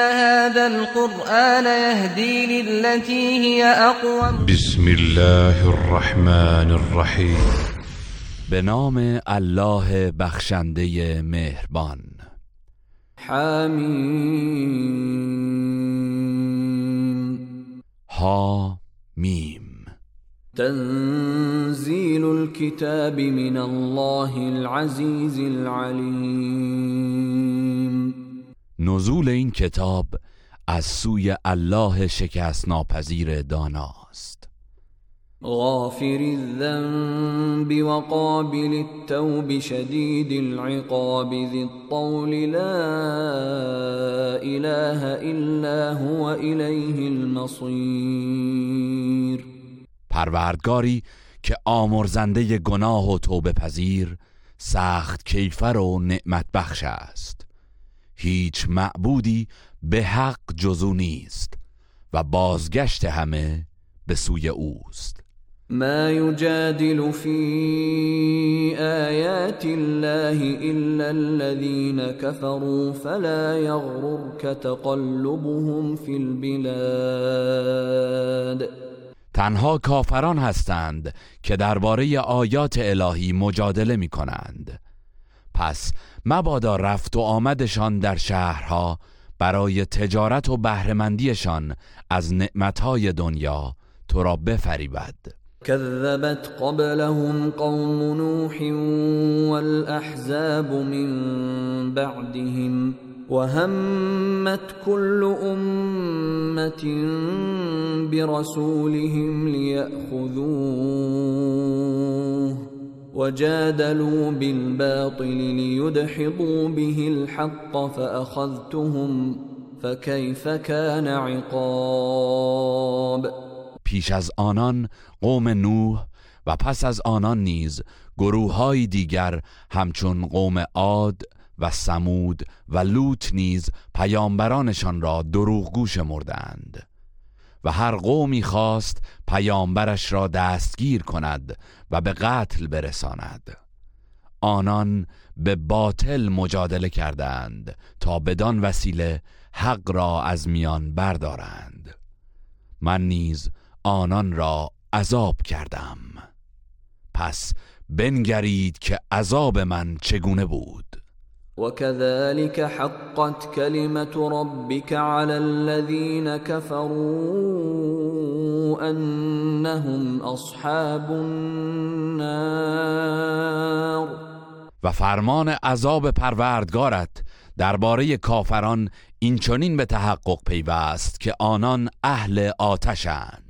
هذا القرآن يهدي للتي هي أقوم بسم الله الرحمن الرحیم به نام الله بخشنده مهربان. حمیم ها میم تنزيل الكتاب من الله العزيز العليم. نزول این کتاب از سوی الله شکست ناپذیر داناست. غافر الذنب وقابل التوب شديد العقاب ذي الطول لا إله إلا هو إليه المصير پروردگاری که آمرزنده گناه و توبه پذیر سخت کیفر و نعمت بخش است. هیچ معبودی به حق جزو نیست و بازگشت همه به سوی اوست. ما يجادل في آيات الله إلا الذين كفروا فلا يغررك تقلبهم في البلاد. تنها کافران هستند که درباره آیات الهی مجادله می کنند پس مبادا رفت و آمدشان در شهرها برای تجارت و بهرهمندیشان از نعمتهای دنیا تو را بفریبد. كذبت قبلهم قوم نوح والأحزاب من بعدهم وهمت كل أمة برسولهم ليأخذوه. وجادلوا بالباطل ليدحضوا به الحق فأخذتهم فكيف كان عقاب؟ پیش از آنان قوم نوح و پس از آنان نیز گروههای دیگر همچون قوم عاد و سمود و لوط نیز پیامبرانشان را دروغگو شمردند و هر قومی خواست پیامبرش را دستگیر کند و به قتل برساند. آنان به باطل مجادله کردند تا بدان وسیله حق را از میان بردارند. من نیز آنان را عذاب کردم. پس بنگرید که عذاب من چگونه بود. وكذلك حقت كلمة ربك على الذين كفروا أنهم أصحاب النار و فرمان عذاب پروردگارت درباره کافران اینچنین به تحقق پیوست که آنان اهل آتشند.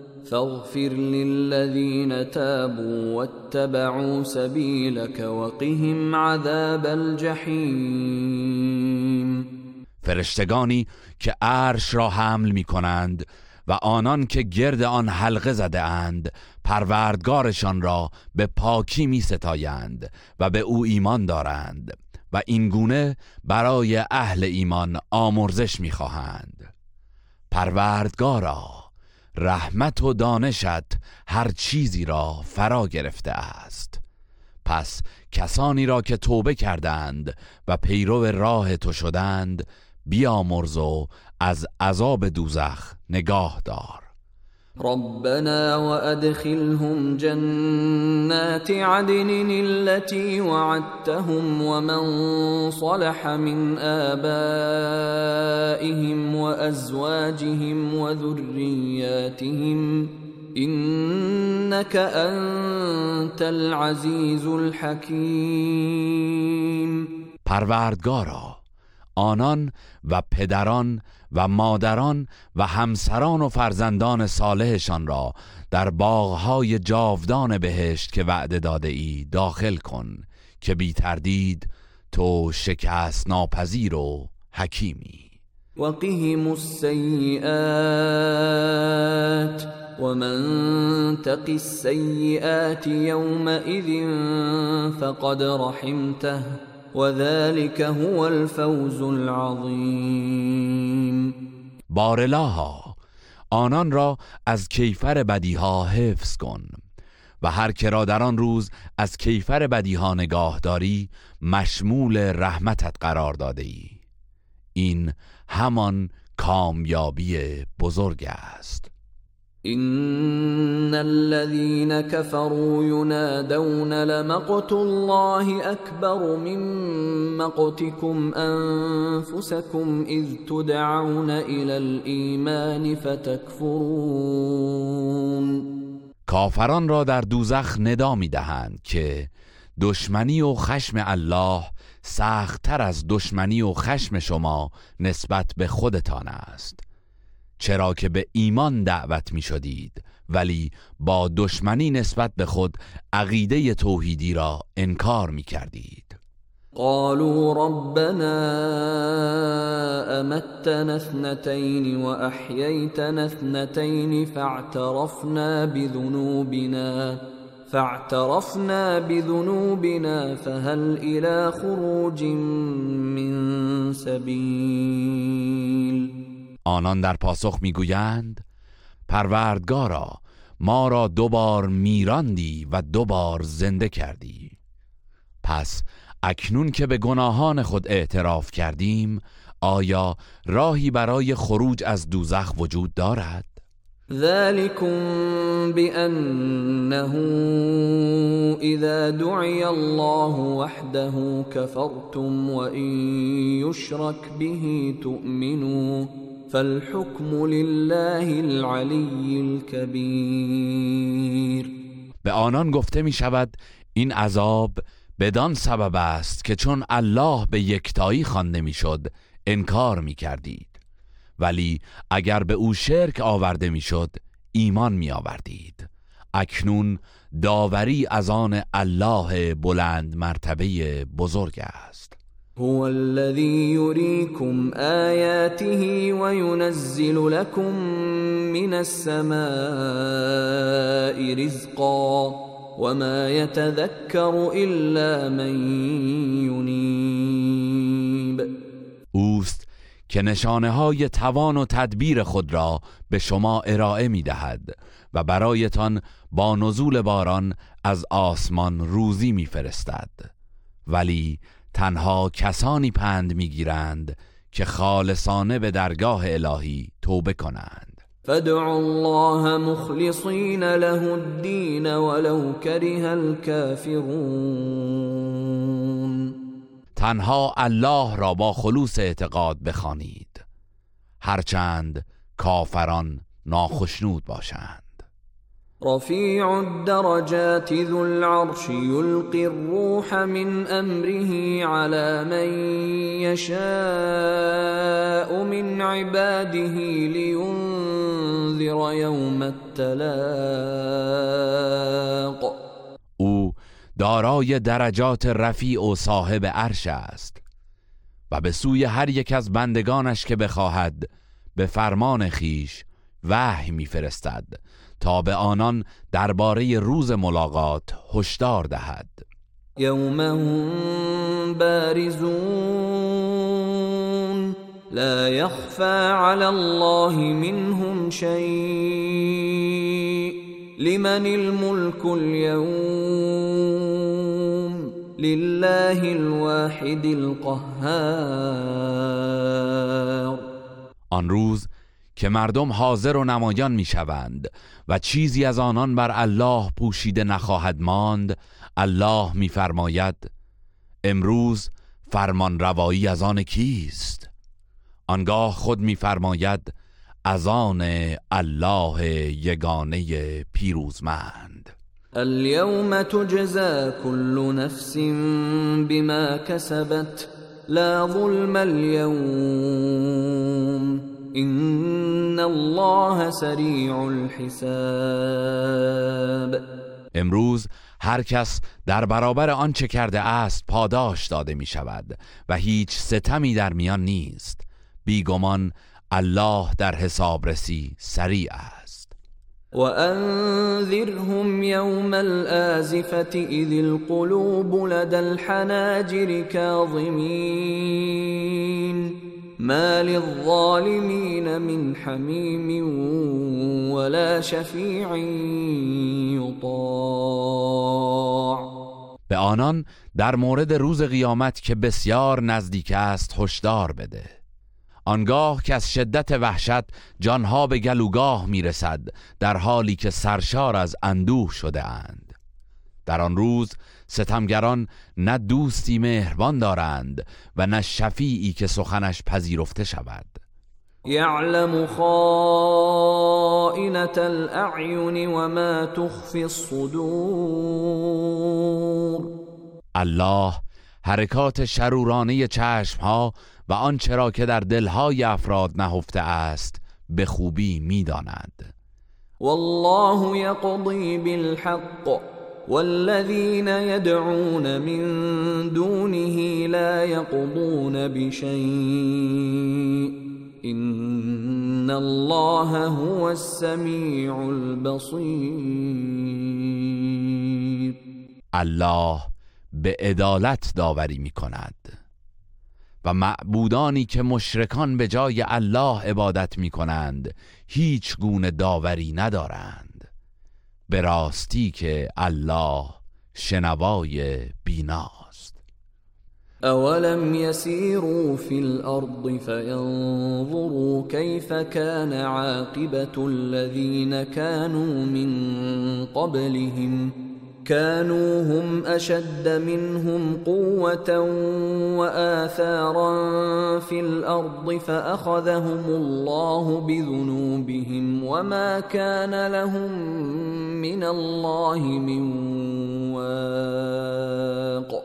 فاغفر للذين تابوا واتبعوا سبيلك وقهم عذاب الجحيم. فرشتگانی که عرش را حمل می کنند و آنان که گرد آن حلقه زده اند پروردگارشان را به پاکی می ستایند و به او ایمان دارند و این گونه برای اهل ایمان آمرزش می خواهند پروردگارا رحمت و دانشت هر چیزی را فرا گرفته است. پس کسانی را که توبه کردند و پیرو راه تو شدند بیامرز و از عذاب دوزخ نگاه دار. ربنا وأدخلهم جنات عدن التي وعدتهم ومن صلح من آبائهم وأزواجهم وذرياتهم أنت أنت العزیز الحکیم پروردگارا آنان و پدران و مادران و همسران و فرزندان صالحشان را در باغهای جاودان بهشت که وعده داده ای داخل کن که بی تردید تو شکست ناپذیر و حکیمی. وقهم السیئات ومن تق السیئات یومئذ فقد رحمته. وذلك هو الفوز العظیم بارلاها آنان را از کیفر بدیها حفظ کن و هر که را در آن روز از کیفر بدیها نگاه داری مشمول رحمتت قرار داده ای. این همان کامیابی بزرگ است. ان الذين كفروا ينادون لمقت الله اكبر من مقتكم انفسكم اذ تدعون الى الايمان فتكفرون کافران را در دوزخ ندا می‌دهند که دشمنی و خشم الله سختتر از دشمنی و خشم شما نسبت به خودتان است. چرا که به ایمان دعوت می شدید ولی با دشمنی نسبت به خود عقیده توحیدی را انکار می کردید قالوا ربنا امتنا اثنتين واحييتنا اثنتين فاعترفنا بذنوبنا فاعترفنا بذنوبنا فهل الى خروج من سبيل؟ آنان در پاسخ می‌گویند پروردگارا ما را دوبار میراندی و دوبار زنده کردی پس اکنون که به گناهان خود اعتراف کردیم آیا راهی برای خروج از دوزخ وجود دارد؟ ذلكم بأنه إذا دعي الله وحده كفرتم وإن يشرك به تؤمنوا فالحكم لله العلی الكبیر به آنان گفته می شود این عذاب بدان سبب است که چون الله به یکتایی خوانده می‌شد انکار می کردید ولی اگر به او شرک آورده می‌شد ایمان می آوردید اکنون داوری از آن الله بلند مرتبه بزرگ است. هو الذي يريكم آياته وينزل لكم من السماء رزقا وما يتذكر إلا من ينيب. اوست که نشانه های توان و تدبیر خود را به شما ارائه می دهد و برایتان با نزول باران از آسمان روزی می فرستد ولی تنها کسانی پند می‌گیرند که خالصانه به درگاه الهی توبه کنند. فادعوا الله مخلصین له الدین ولو کره الكافرون تنها الله را با خلوص اعتقاد بخوانید. هرچند کافران ناخشنود باشند. رفيع الدرجات ذو العرش يلقي الروح من امره على من يشاء من عباده لينذر يوم التلاق. او دارای درجات رفیع و صاحب عرش است و به سوی هر یک از بندگانش که بخواهد به فرمان خیش وحی میفرستد. تا به آنان درباره روز ملاقات هشدار دهد. یوم هم بارزون لا يخفى على الله منهم شيء لمن الملك اليوم لله الواحد القهار. آن روز که مردم حاضر و نمایان می‌شوند و چیزی از آنان بر الله پوشیده نخواهد ماند الله میفرماید امروز فرمان روایی از آن کیست؟ آنگاه خود میفرماید از آن الله یگانه پیروزمند. اليوم تجزى كل نفس بما كسبت لا ظلم اليوم. ان الله سریع الحساب. امروز هر کس در برابر آنچه کرده است پاداش داده می شود و هیچ ستمی در میان نیست. بیگمان الله در حسابرسی سریع است. وأنذرهم يوم الآزفة إذ القلوب لدى الحناجر كاظمين. ما للظالمين من حميم ولا شفيع يطاع. به آنان در مورد روز قیامت که بسیار نزدیک است هشدار بده. آنگاه که از شدت وحشت جانها به گلوگاه می‌رسد در حالی که سرشار از اندوه شده اند. در آن روز ستمگران نه دوستی مهربان دارند و نه شفیعی که سخنش پذیرفته شود. يعلم خائنة الأعين وما تخفي الصدور. الله حرکات شرورانه چشمها و آنچه را که در دلهای افراد نهفته است به خوبی می‌داند. والله يقضي بالحق. والذين يدعون من دونه لا يقضون بشيء ان الله هو السميع البصير الله به عدالت داوری می کند و معبودانی که مشرکان به جای الله عبادت می کنند هیچ گونه داوری ندارند. به راستی که الله شنوای بیناست. اولم يسيروا في الارض فينظروا كيف كان عاقبه الذين كانوا من قبلهم كانوا هم اشد منهم قوه واثارا في الارض فاخذهم الله بذنوبهم وما كان لهم من الله من واق.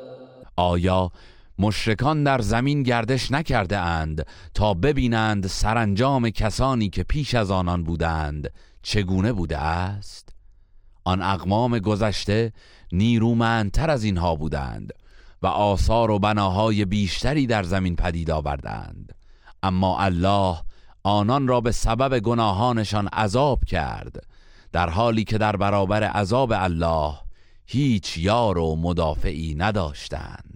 آیا مشرکان در زمین گردش نکرده اند تا ببینند سرانجام کسانی که پیش از آنان بودند چگونه بوده است؟ آن اقوام گذشته نیرومندتر از اینها بودند و آثار و بناهای بیشتری در زمین پدید آوردند. اما الله آنان را به سبب گناهانشان عذاب کرد در حالی که در برابر عذاب الله هیچ یار و مدافعی نداشتند.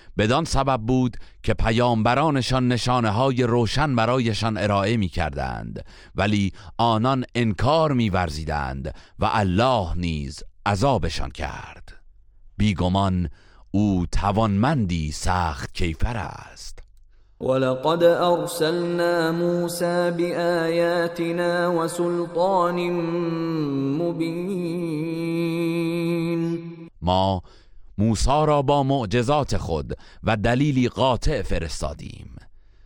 بدان سبب بود که پیامبرانشان نشانه های روشن برایشان ارائه می کردند ولی آنان انکار می ورزیدند و الله نیز عذابشان کرد. بیگمان او توانمندی سخت کیفر است. ولقد أرسلنا موسى بآياتنا وسلطان مبين. ما موسی را با معجزات خود و دلیلی قاطع فرستادیم.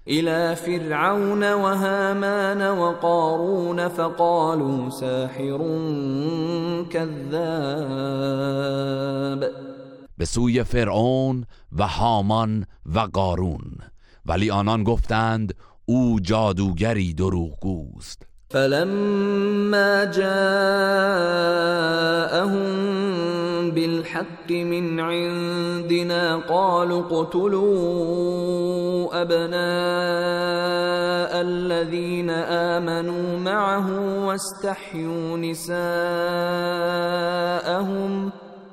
إلى فرعون وهامان وقارون فقالوا ساحر كذاب. به سوی فرعون و هامان و قارون. ولی آنان گفتند او جادوگری دروغگوست. فلما جاءهم بالحق من عندنا قالوا اقتلوا ابناء الذين امنوا معه واستحيوا نساءهم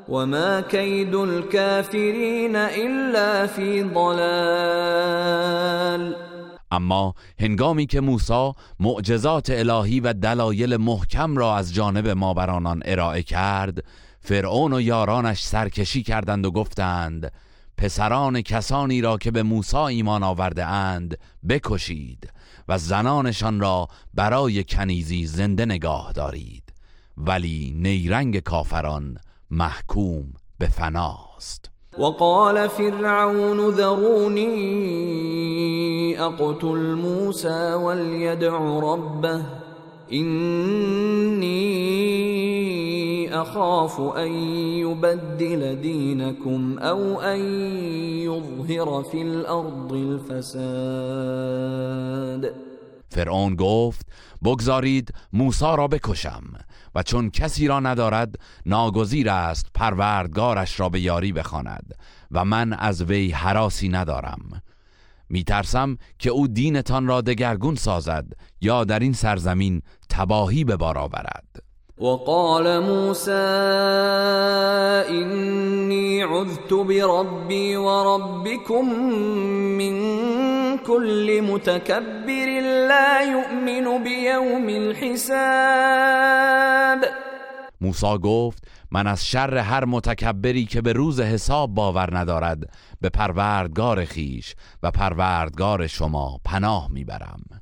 وما كيد الكافرين الا في ضلال. اما هنگامی که موسی معجزات الهی و دلایل محکم را از جانب ما بر آنان ارائه کرد فرعون و یارانش سرکشی کردند و گفتند پسران کسانی را که به موسی ایمان آورده اند بکشید و زنانشان را برای کنیزی زنده نگاه دارید. ولی نیرنگ کافران محکوم به فناست وقال فرعون ذروني اقتل موسى وليدع ربه. إني اخاف ان يبدل دينكم او ان يظهر في الارض الفساد. فرعون گفت بگذارید موسی را بکشم و چون کسی را ندارد ناگزیر است پروردگارش را به یاری بخواند و من از وی حراسی ندارم. میترسم که او دینتان را دگرگون سازد یا در این سرزمین تباهی به بار آورد. وقال موسى إني عذت بربي وربكم من كل متكبر لا يؤمن بيوم الحساب. موسی گفت من از شر هر متکبری که به روز حساب باور ندارد به پروردگار خیش و پروردگار شما پناه می‌برم.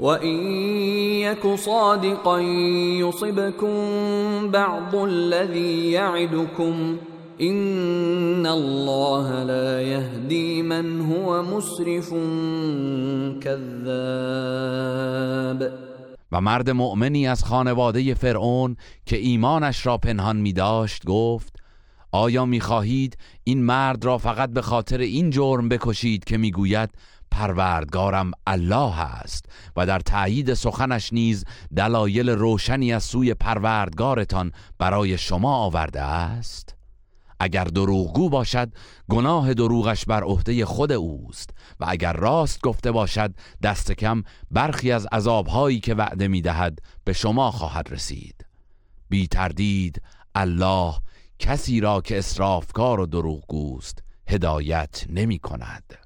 وَإِن يَكُ صَادِقًا يُصِبْكُم بَعْضُ الَّذِي يَعِدُكُمْ إِنَّ اللَّهَ لَا يَهْدِي مَنْ هُوَ مُسْرِفٌ كَذَّابٌ. و مرد مؤمنی از خانواده فرعون که ایمانش را پنهان می داشت گفت آیا می خواهید این مرد را فقط به خاطر این جرم بکشید که می گوید پروردگارم الله است و در تایید سخنش نیز دلایل روشنی از سوی پروردگارتان برای شما آورده است. اگر دروغگو باشد گناه دروغش بر عهده خود اوست و اگر راست گفته باشد دست کم برخی از عذابهایی که وعده می‌دهد به شما خواهد رسید. بی تردید الله کسی را که اسرافکار و دروغگوست هدایت نمی کند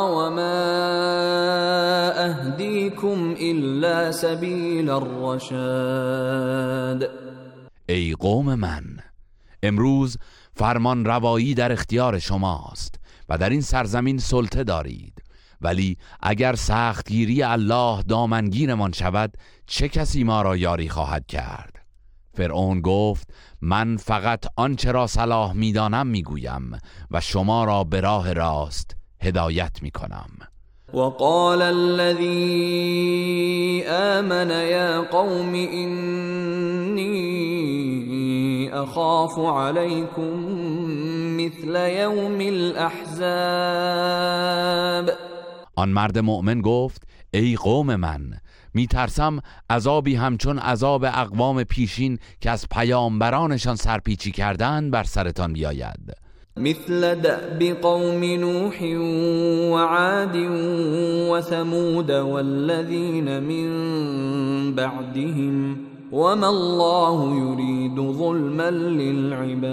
إلا سبيل الرشاد. ای قوم من امروز فرمان روایی در اختیار شماست و در این سرزمین سلطه دارید. ولی اگر سختگیری الله دامنگیرمان شود چه کسی ما را یاری خواهد کرد؟ فرعون گفت من فقط آنچه را صلاح می‌دانم می‌گویم و شما را به راه راست هدایت می‌کنم. وقال الذي آمن يا قوم إني أخاف عليكم مثل يوم الأحزاب. آن مرد مؤمن گفت ای قوم من می ترسم عذابی همچون عذاب اقوام پیشین که از پیامبرانشان سرپیچی کردند بر سرتان بیاید. مثل دأب قوم نوح وعاد وثمود والذين من بعدهم وما الله يريد ظلما للعباد.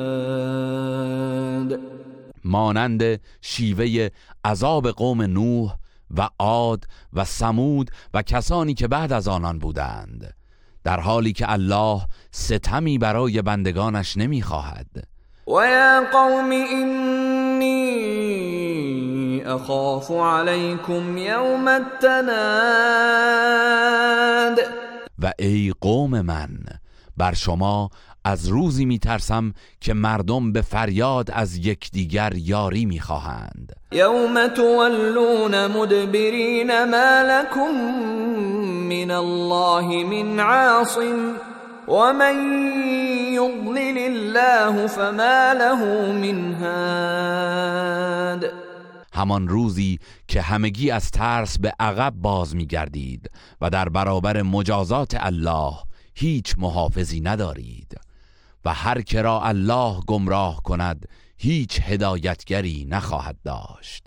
مانند شیوه عذاب قوم نوح و عاد و سمود و کسانی که بعد از آنان بودند در حالی که الله ستمی برای بندگانش نمی‌خواهد. ويا قوم إني أخاف عليكم يوم التناد و ای قوم من بر شما از روزی میترسم که مردم به فریاد از یکدیگر یاری می‌خواهند. یوم تولون مدبرین ما لكم من الله من عاصم. ومن يضلل الله فما له من هاد همان روزی که همگی از ترس به عقب باز می گردید و در برابر مجازات الله هیچ محافظی ندارید و هر کرا الله گمراه کند هیچ هدایتگری نخواهد داشت.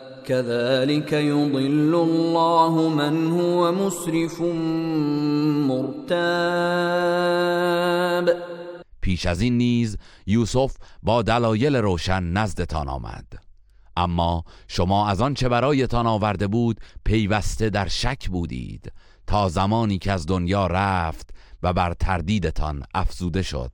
كذلك يضل الله من هو مسرف مرتاب. پیش از این نیز یوسف با دلایل روشن نزدتان آمد. اما شما از آن چه برایتان آورده بود پیوسته در شک بودید تا زمانی که از دنیا رفت و بر تردیدتان افزوده شد.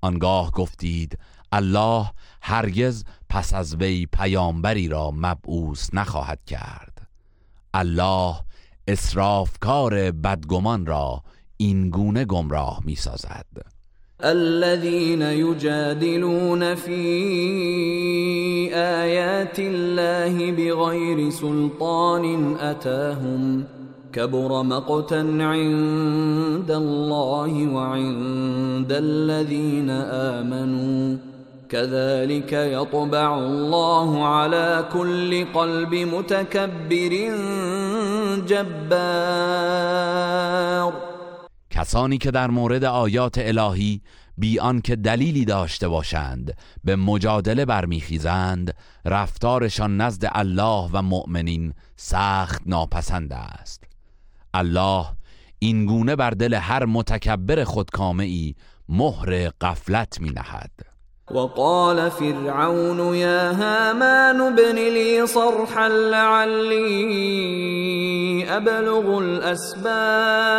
آنگاه گفتید الله هرگز پس از وی پیامبری را مبعوث نخواهد کرد. الله اسرافکار بدگمان را این گونه گمراه می سازد الذين يجادلون في آيات الله بغير سلطان أتاهم كبر مقتا عند الله وعند الذين آمنوا. كذلك يطبع الله على كل قلب متكبر جبار. کسانی که در مورد آیات الهی بی که دلیلی داشته باشند به مجادله برمیخیزند رفتارشان نزد الله و مؤمنین سخت ناپسند است. الله این گونه بر دل هر متکبر خودکامه ای مهر قفلت می نهد وقال فرعون يا هامان ابن لي صرحا لعلي ابلغ الاسباب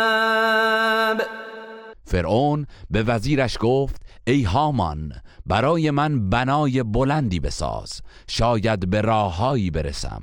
فرعون به وزیرش گفت ای هامان برای من بنای بلندی بساز شاید به راههایی برسم.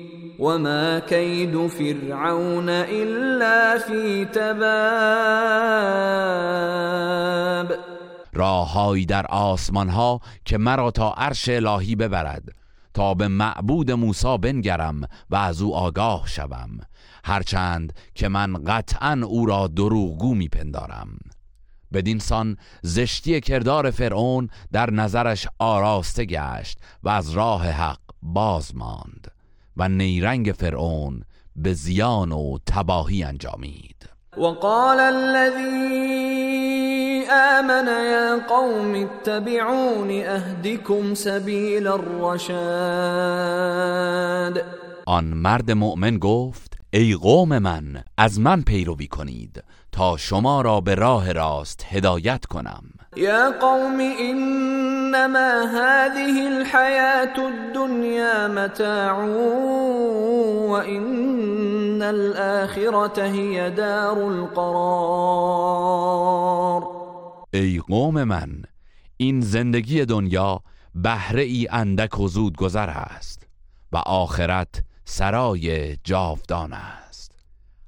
وما كید فرعون الا فی تباب راههایی در آسمان ها که مرا تا عرش الهی ببرد. تا به معبود موسی بنگرم و از او آگاه شوم. هرچند که من قطعا او را دروغگو میپندارم. بدین سان زشتی کردار فرعون در نظرش آراسته گشت و از راه حق باز ماند. و نیرنگ فرعون به زیان و تباهی انجامید. وقال الذي آمن يا قوم اتبعون اهدكم سبیل الرشاد. آن مرد مؤمن گفت ای قوم من از من پیروی کنید تا شما را به راه راست هدایت کنم. یا قوم انما هذه الحياة الدنيا متاع وان الاخرة هي دار القرار. ای قوم من این زندگی دنیا بهره ای اندک و زود گذر است و آخرت سرای جاودان است.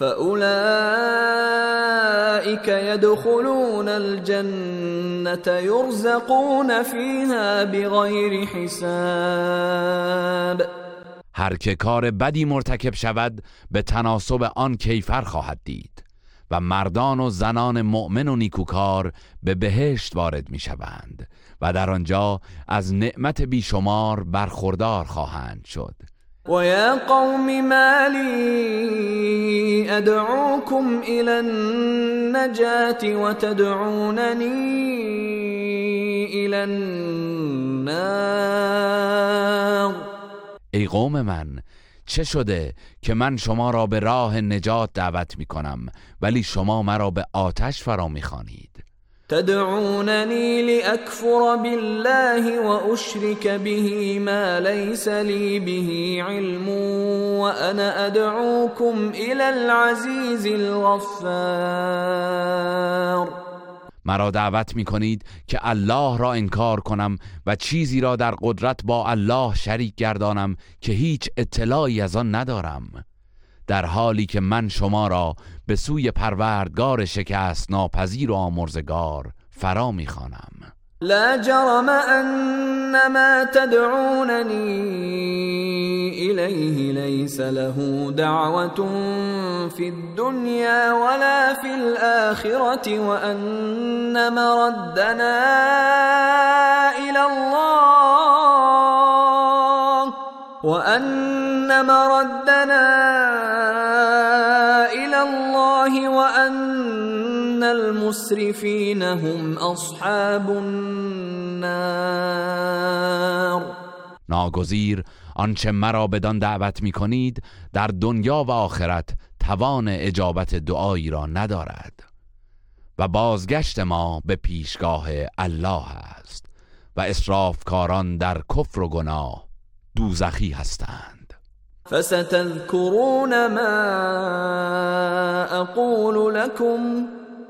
فأولئك يدخلون الجنة يرزقون فيها بغير حساب. هر که کار بدی مرتکب شود به تناسب آن کیفر خواهد دید و مردان و زنان مؤمن و نیکوکار به بهشت وارد می شوند و در آنجا از نعمت بیشمار برخوردار خواهند شد. ويا قوم ما لي أدعوكم إلى النجاة وتدعونني إلى النار ای قوم من چه شده که من شما را به راه نجات دعوت می کنم ولی شما مرا به آتش فرا می خانید تدعونني لأكفر بالله وأشرك به ما ليس لي به علم وأنا أدعوكم إلى العزيز الغفار. مرا دعوت می کنید که الله را انکار کنم و چیزی را در قدرت با الله شریک گردانم که هیچ اطلاعی از آن ندارم. در حالی که من شما را به سوی پروردگار شکست ناپذیر و آمرزگار فرا می‌خوانم لا جرم ان ما تدعونني اليه ليس له دعوه في الدنيا ولا في الاخره وان مردنا الى الله وان مردنا الى الله وان المسرفين هم اصحاب النار ناگزیر آنچه مرا بدان دعوت می کنید در دنیا و آخرت توان اجابت دعایی را ندارد. و بازگشت ما به پیشگاه الله است و اسرافکاران در کفر و گناه دوزخی هستند. فستذكرون ما اقول لكم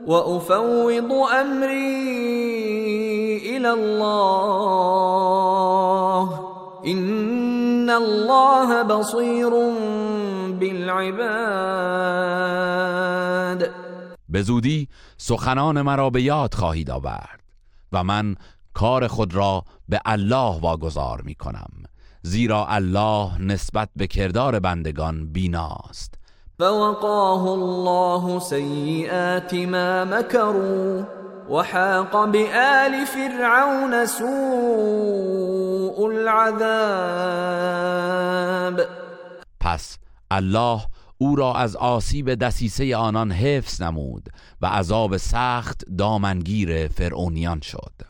وافوض امري الى الله. ان الله بصير بالعباد. به زودی سخنان مرا به یاد خواهید آورد و من کار خود را به الله واگذار می کنم زیرا الله نسبت به کردار بندگان بیناست. فوقاه الله سيئات ما مكروا وحاق بآل فرعون سوء العذاب. پس الله او را از آسیب دسیسه آنان حفظ نمود و عذاب سخت دامنگیر فرعونیان شد.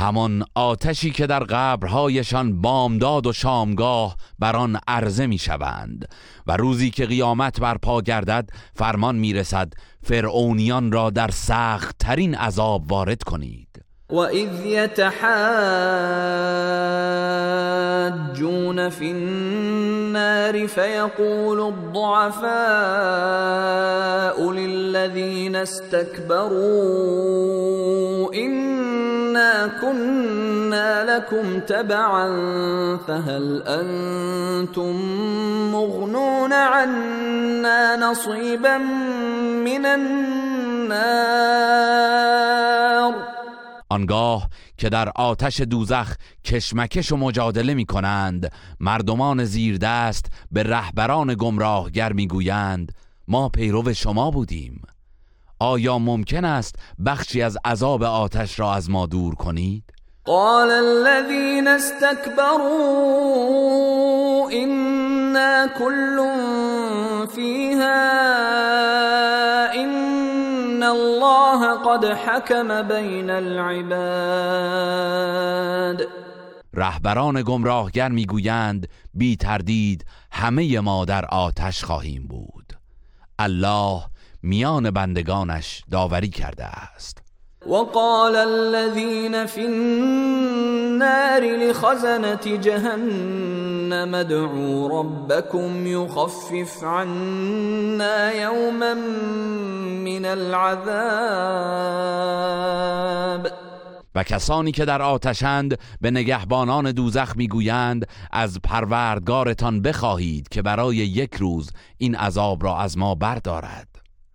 همان آتشی که در قبرهایشان بامداد و شامگاه بر آن عرضه می شوند و روزی که قیامت برپا گردد فرمان می رسد فرعونیان را در سخت ترین عذاب وارد کنید. وإذ يتحاجون في النار فيقول الضعفاء للذين استكبروا كنا لكم تبعا فهل أنتم مغنون عنا نصيبا من النار آنگاه که در آتش دوزخ کشمکش و مجادله می کنند مردمان زیردست به رهبران گمراهگر می گویند ما پیرو شما بودیم. آیا ممکن است بخشی از عذاب آتش را از ما دور کنید؟ قال الذين استكبروا إنا كل فيها إن الله قد حكم بين العباد رهبران گمراهگر می‌گویند بی تردید همه ما در آتش خواهیم بود الله میان بندگانش داوری کرده است. وقال الذين في النار لخزنة جهنم ادعوا ربكم يخفف عنا يوما من العذاب. و کسانی که در آتشند به نگهبانان دوزخ می‌گویند از پروردگارتان بخواهید که برای یک روز این عذاب را از ما بردارد.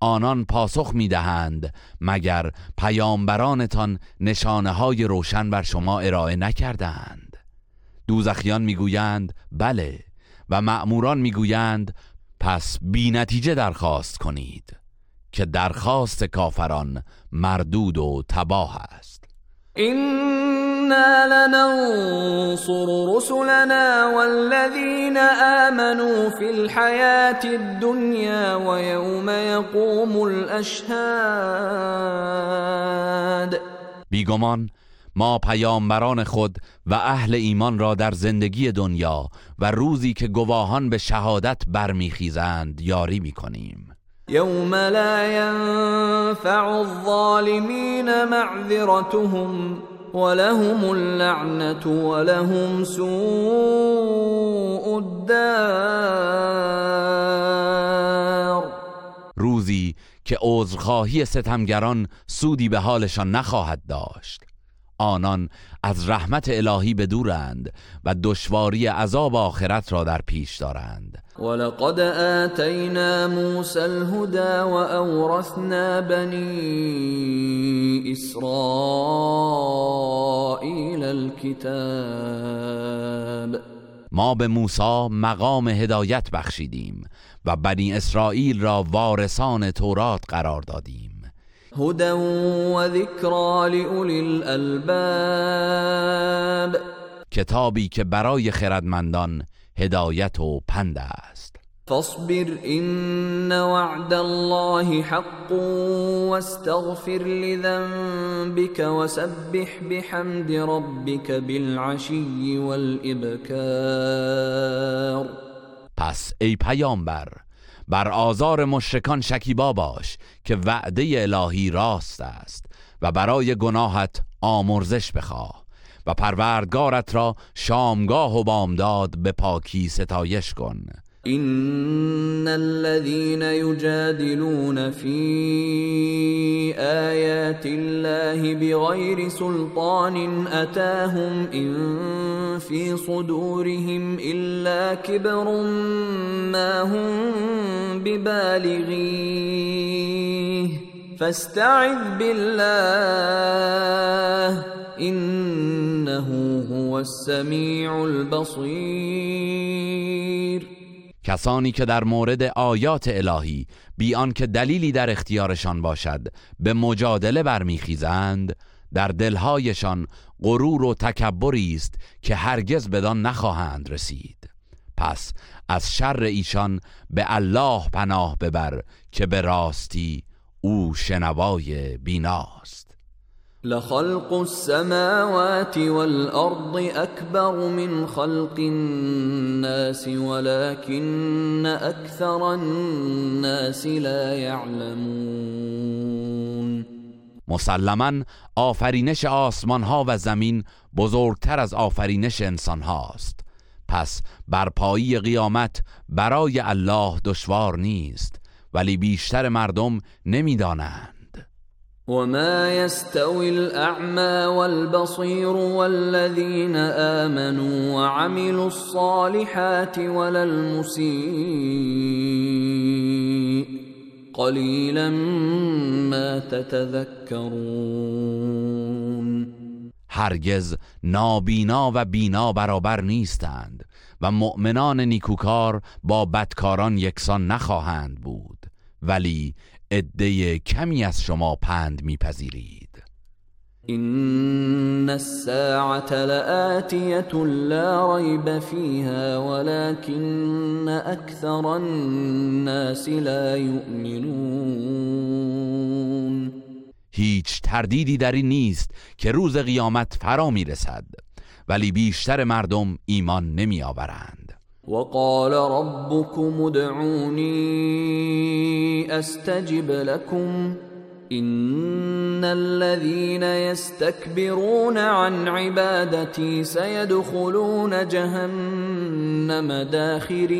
آنان پاسخ می‌دهند مگر پیامبرانتان نشانه های روشن بر شما ارائه نکردند؟ دوزخیان می‌گویند بله. و مأموران می‌گویند پس بی نتیجه درخواست کنید که درخواست کافران مردود و تباه است. إنا لننصر رسلنا والذين آمنوا في الحياة الدنيا ويوم يقوم الأشهاد بیگمان ما پیامبران خود و اهل ایمان را در زندگی دنیا و روزی که گواهان به شهادت برمیخیزند یاری می‌کنیم. يوم لا ينفع الظالمين معذرتهم ولهم اللعنة ولهم سوء الدار روزی که عذرخواهی ستمگران سودی به حالشان نخواهد داشت. آنان از رحمت الهی بدورند و دشواری عذاب آخرت را در پیش دارند. ولقد آتينا موسى الهدى وأورثنا بني إسرائيل الكتاب. ما به موسی مقام هدایت بخشیدیم و بنی اسرائیل را وارثان تورات قرار دادیم. هدى وذكرى لأولي الألباب. کتابی که برای خردمندان هدایت و پند است. فاصبر إن وعد الله حق واستغفر لذنبك وسبح بحمد ربك بالعشي والإبكار. پس ای پیامبر بر آزار مشرکان شکیبا باش که وعده الهی راست است و برای گناهت آمرزش بخواه. و پروردگارت را شامگاه و بامداد به پاکی ستایش کن. إن الذين يجادلون في آيات الله بغير سلطان أتاهم إن في صدورهم إلا كبر ما هم ببالغيه فاستعذ بالله. إنه هو السميع البصير. کسانی که در مورد آیات الهی بیان که دلیلی در اختیارشان باشد به مجادله برمیخیزند در دلهایشان غرور و تکبری است که هرگز بدان نخواهند رسید. پس از شر ایشان به الله پناه ببر که به راستی او شنوای بیناست. لخلق السماوات والأرض أكبر من خلق الناس ولكن أكثر الناس لا يعلمون. مسلما آفرینش آسمان ها و زمین بزرگتر از آفرینش انسان هاست پس برپایی قیامت برای الله دشوار نیست ولی بیشتر مردم نمی‌دانند. وما يستوي الأعمى والبصير والذين آمنوا وعملوا الصالحات ولا المسيء قليلا ما تتذكرون هرگز نابینا و بینا برابر نیستند و مؤمنان نیکوکار با بدکاران یکسان نخواهند بود. ولی عده کمی از شما پند میپذیرید. إن الساعة لآتية لا ريب فيها ولكن أكثر الناس لا يؤمنون. هیچ تردیدی در این نیست که روز قیامت فرا می‌رسد ولی بیشتر مردم ایمان نمیآورند. وقال ربكم ادعوني استجب لكم ان الذين يستكبرون عن عبادتي سيدخلون جهنم داخرين.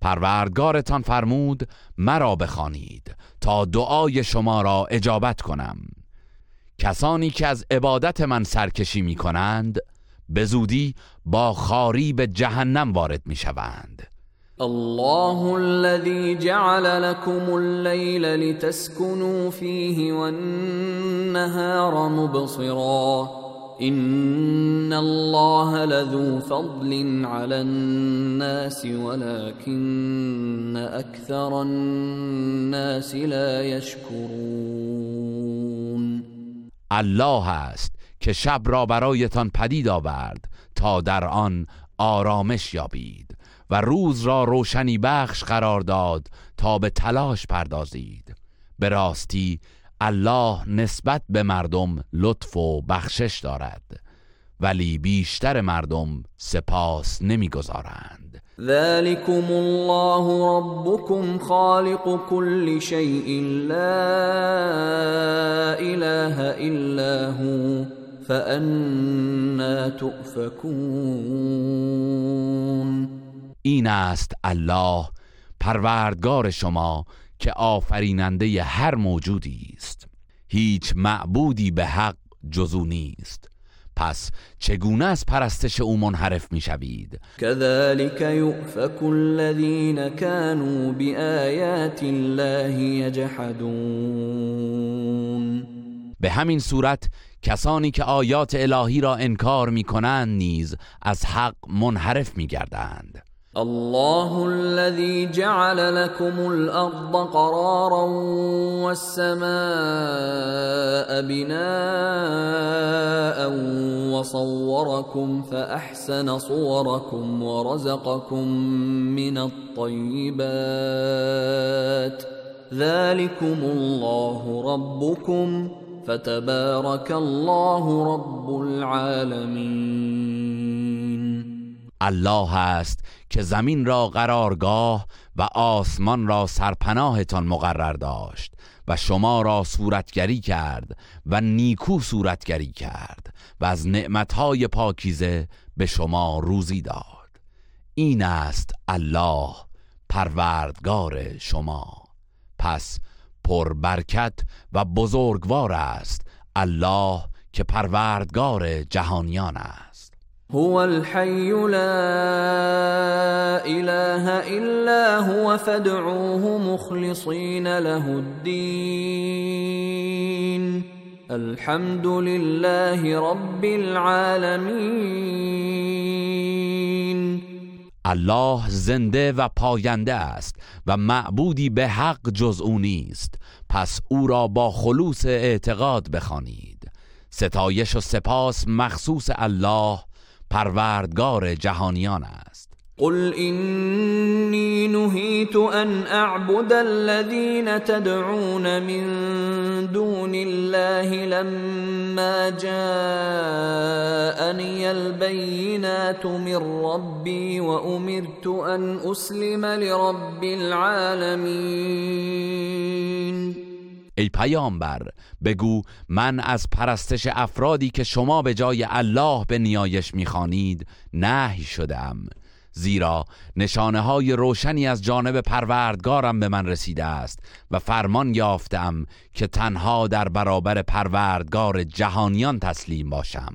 پروردگارتان فرمود مرا بخوانید تا دعای شما را اجابت کنم. کسانی که از عبادت من سرکشی می کنند به زودی با خاری به جهنم وارد می شوند الله الذي جعل لكم الليل لتسكنوا فيه والنهار مبصرا. ان الله لذو فضل على الناس ولكن اكثر الناس لا يشكرون. الله است. که شب را برایتان پدید آورد تا در آن آرامش یابید و روز را روشنی بخش قرار داد تا به تلاش پردازید. به راستی الله نسبت به مردم لطف و بخشش دارد ولی بیشتر مردم سپاس نمی‌گذارند. ذلكم الله ربكم خالق كل شيء لا اله الا هو. فانا تؤفكون. این است الله پروردگار شما که آفریننده هر موجودی است. هیچ معبودی به حق جزو نیست. پس چگونه از پرستش او منحرف می‌شوید؟ كذلك يؤفك الذين كانوا بآيات الله يجحدون به همین صورت کسانی که آیات الهی را انکار می کنند نیز از حق منحرف می گردند الله الذي جعل لكم الأرض قرارا والسماء بناء وصوركم فأحسن صوركم ورزقكم من الطيبات. ذلكم الله ربكم. فتبارك الله رب العالمين. الله است که زمین را قرارگاه و آسمان را سرپناهتان مقرر داشت و شما را صورتگری کرد و نیکو صورتگری کرد و از نعمتهای پاکیزه به شما روزی داد. این است الله پروردگار شما. پس پربرکت و بزرگوار است. الله که پروردگار جهانیان است. هو الحي لا اله الا هو فادعوه مخلصين له الدين الحمد لله رب العالمين الله زنده و پاینده است و معبودی به حق جز او نیست. پس او را با خلوص اعتقاد بخوانید. ستایش و سپاس مخصوص الله پروردگار جهانیان است. قل إني نهيت أن أعبد الذين تدعون من دون الله لما جاءني البينات من ربي وأمرت أن أسلم لرب العالمين ای پیامبر بگو من از پرستش افرادی که شما به جای الله به نیایش می‌خوانید نهی شدم زیرا نشانه های روشنی از جانب پروردگارم به من رسیده است و فرمان یافتم که تنها در برابر پروردگار جهانیان تسلیم باشم.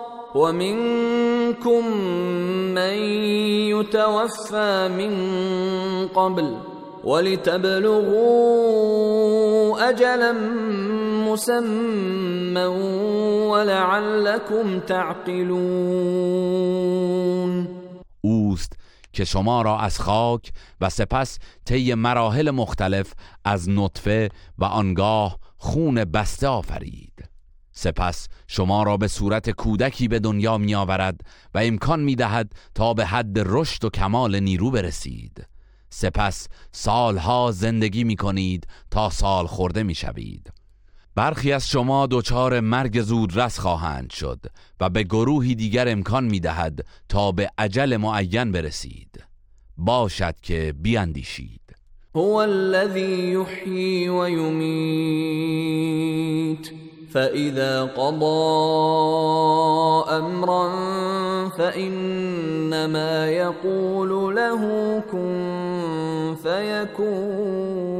ومنكم من يتوفى من قبل ولتبلغوا اجلا مسمى ولعلكم تعقلون. اوست که شما را از خاک و سپس طی مراحل مختلف از نطفه و آنگاه خون بسته آفرید. سپس شما را به صورت کودکی به دنیا می آورد و امکان می دهد تا به حد رشد و کمال نیرو برسید. سپس سالها زندگی می کنید تا سال خورده می شوید برخی از شما دچار مرگ زودرس خواهند شد و به گروهی دیگر امکان می دهد تا به عجل معین برسید. باشد که بیاندیشید. هو الذي يحيي ويميت فإذا قضى أمرا فإنما يقول له كن فيكون.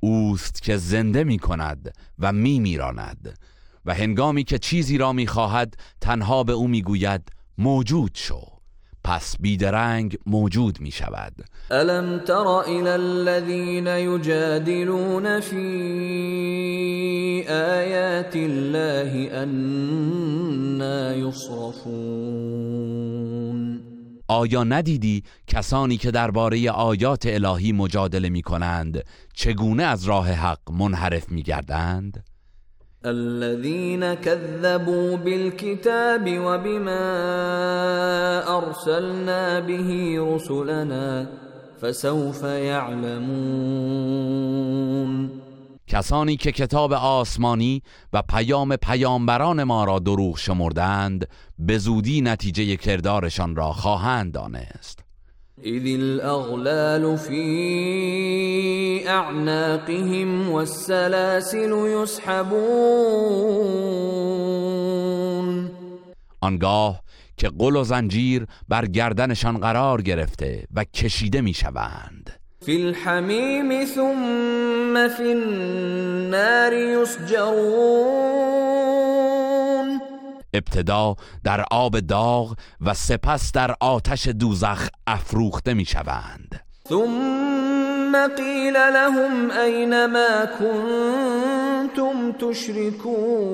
اوست که زنده می کند و می میراند و هنگامی که چیزی را می خواهد تنها به او می گوید موجود شو. پس بیدرنگ موجود می شود الم تر الى الذين يجادلون في آيات الله أنا يصرفون آیا ندیدی کسانی که درباره آیات الهی مجادله می کنند چگونه از راه حق منحرف می گردند؟ الذين كذبوا بالكتاب وبما أرسلنا به رسلنا فسوف يعلمون. کسانی که کتاب آسمانی و پیام پیامبران ما را دروغ شمردند به زودی نتیجه کردارشان را خواهند دانست. إذ الأغلال في أعناقهم والسلاسل يسحبون. آنگاه که قل و زنجیر بر گردنشان قرار گرفته و کشیده می‌شوند. في الحميم ثم في النار يسجرون ابتدا در آب داغ و سپس در آتش دوزخ افروخته می‌شوند. ثم قيل لهم أين ما كنتم تشركون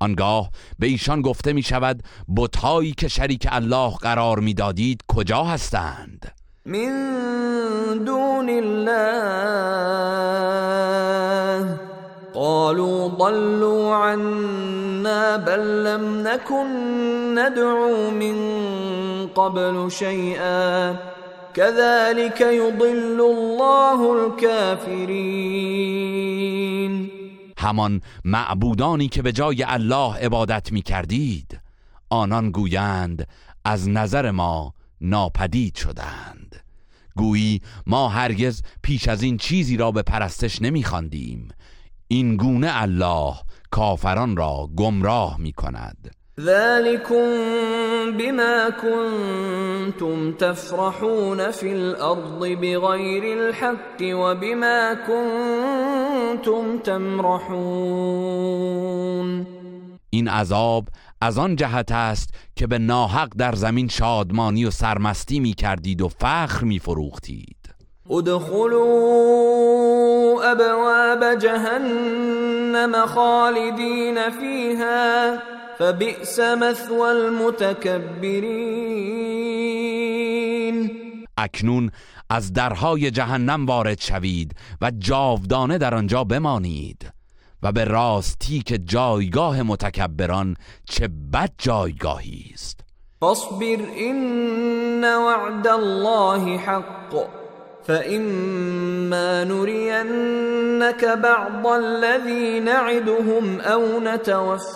آنگاه به ایشان گفته می شود بتهایی که شریک الله قرار می‌دادید کجا هستند؟ من دون الله. قالوا ضلوا عنا بل لم نكن ندعو من قبل شيئا. كذلك يضل الله الكافرين. همان معبودانی که به جای الله عبادت می کردید آنان گویند از نظر ما ناپدید شدند. گویی ما هرگز پیش از این چیزی را به پرستش نمی خواندیم. این گونه الله کافران را گمراه می کند ذلكم بما كنتم تفرحون في الأرض بغير الحق وبما كنتم تمرحون. این عذاب از آن جهت است که به ناحق در زمین شادمانی و سرمستی می کردید و فخر می فروختید ادخلوا ابواب جهنم خالدين فيها فبئس مثوى المتكبرين اکنون از درهای جهنم وارد شوید و جاودانه در آنجا بمانید و به راستی که جایگاه متکبران چه بد جایگاهی است. فاصبر إن وعد الله حق. فإما نرينك بعض الذي نعدهم أو نتوفينك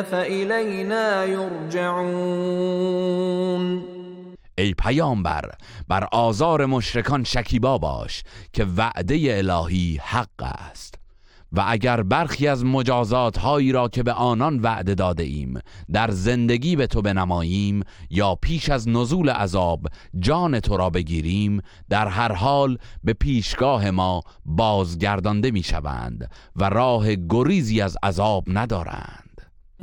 فإلينا يرجعون ای پیامبر بر آزار مشرکان شکیبا باش که وعده الهی حق است. و اگر برخی از مجازات هایی را که به آنان وعده داده ایم در زندگی به تو بنماییم یا پیش از نزول عذاب جان تو را بگیریم در هر حال به پیشگاه ما بازگردانده می شوند و راه گریزی از عذاب ندارند.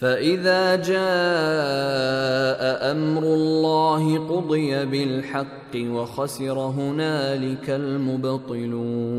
فاذا جاء امر الله قضي بالحق وخسر هنالك المبطلون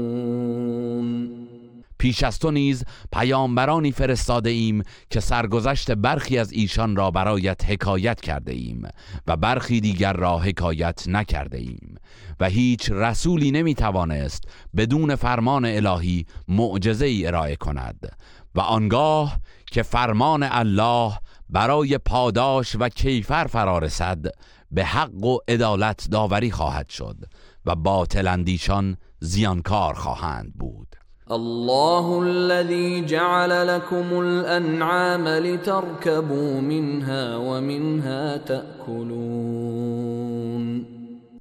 پیش از تو نیز پیامبرانی فرستاده ایم که سرگذشت برخی از ایشان را برایت حکایت کرده ایم و برخی دیگر را حکایت نکرده ایم و هیچ رسولی نمی توانست بدون فرمان الهی معجزه ای ارائه کند و آنگاه که فرمان الله برای پاداش و کیفر فرارسد به حق و عدالت داوری خواهد شد و باطل اندیشان زیانکار خواهند بود. الله الذي جعل لكم الانعام لتركبوا منها ومنها تأكلون.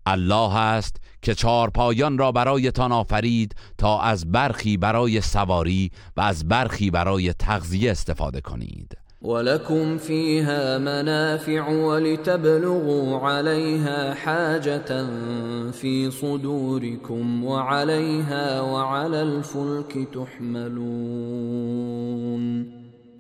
الله است که چهار پایان را برایتان آفرید تا از برخی برای سواری و از برخی برای تغذیه استفاده کنید. ولكم فيها منافع ولتبلغوا عليها حاجة في صدوركم وعليها وعلى الفلك تحملون.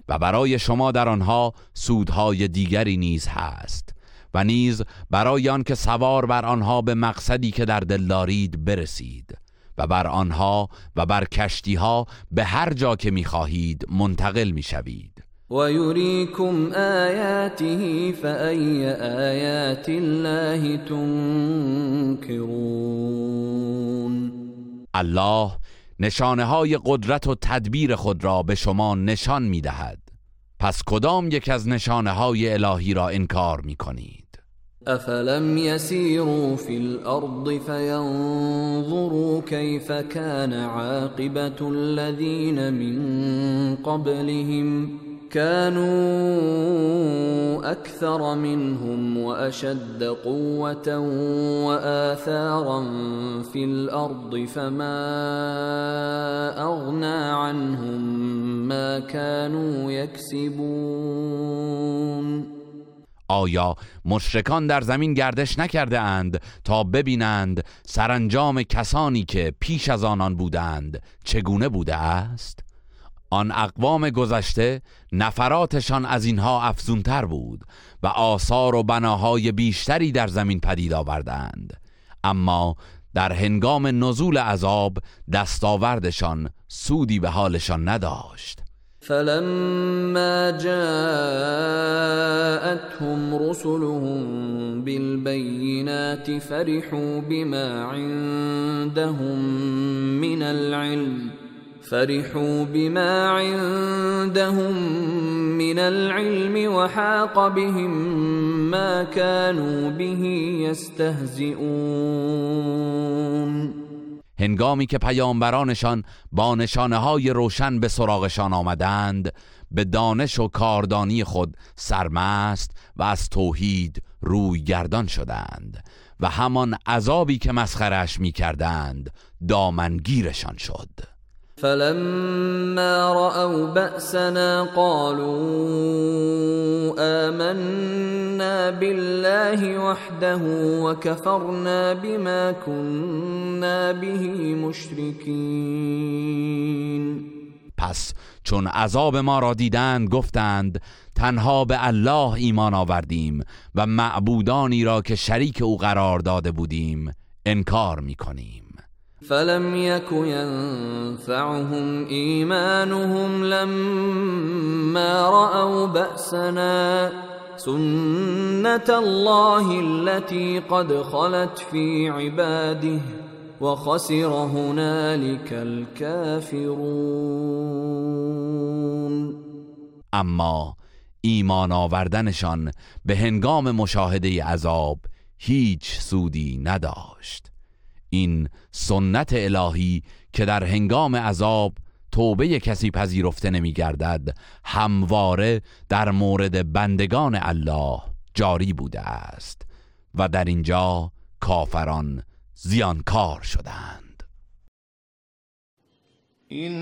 و برای شما در آنها سودهای دیگری نیز هست. و نیز برای آن که سوار بر آنها به مقصدی که در دل دارید برسید و بر آنها و بر کشتیها به هر جا که می‌خواهید منتقل می‌شوید. ويريكم آياته فأي آيات الله تنكرون الله نشانه های قدرت و تدبیر خود را به شما نشان می دهد پس کدام یک از نشانه های الهی را انکار می کنید افلم يسيروا في الارض فينظروا كيف كان عاقبه الذين من قبلهم كانوا اكثر منهم واشد قوه واثارا في الارض فما اغنى عنهم ما كانوا يكسبون آیا مشرکان در زمین گردش نکرده اند تا ببینند سرانجام کسانی که پیش از آنان بودند چگونه بوده است؟ آن اقوام گذشته نفراتشان از اینها افزونتر بود و آثار و بناهای بیشتری در زمین پدید آوردند. اما در هنگام نزول عذاب دستاوردشان سودی به حالشان نداشت. فلما جاءتهم رسلهم بالبينات فرحوا بما عندهم من العلم فرحوا بما عندهم من العلم وحاق بهم ما كانوا به يستهزئون هنگامی که پیامبرانشان با نشانه های روشن به سراغشان آمدند به دانش و کاردانی خود سرمست و از توحید روی گردان شدند و همان عذابی که مسخرش می کردند دامنگیرشان شد. فلما رأوا بأسنا قالوا آمنا بالله وحده وكفرنا بما كنا به مشركين پس چون عذاب ما را دیدند گفتند تنها به الله ایمان آوردیم و معبودانی را که شریک او قرار داده بودیم انکار می کنیم فلم يك ينفعهم ايمانهم لما راوا باسنا سنه الله التي قد خلت في عباده وخسر هنالك الكافرون اما ایمان آوردنشان به هنگام مشاهده عذاب هیچ سودی نداشت. این سنت الهی که در هنگام عذاب توبه کسی پذیرفته نمی گردد همواره در مورد بندگان الله جاری بوده است و در اینجا کافران زیانکار شدند. این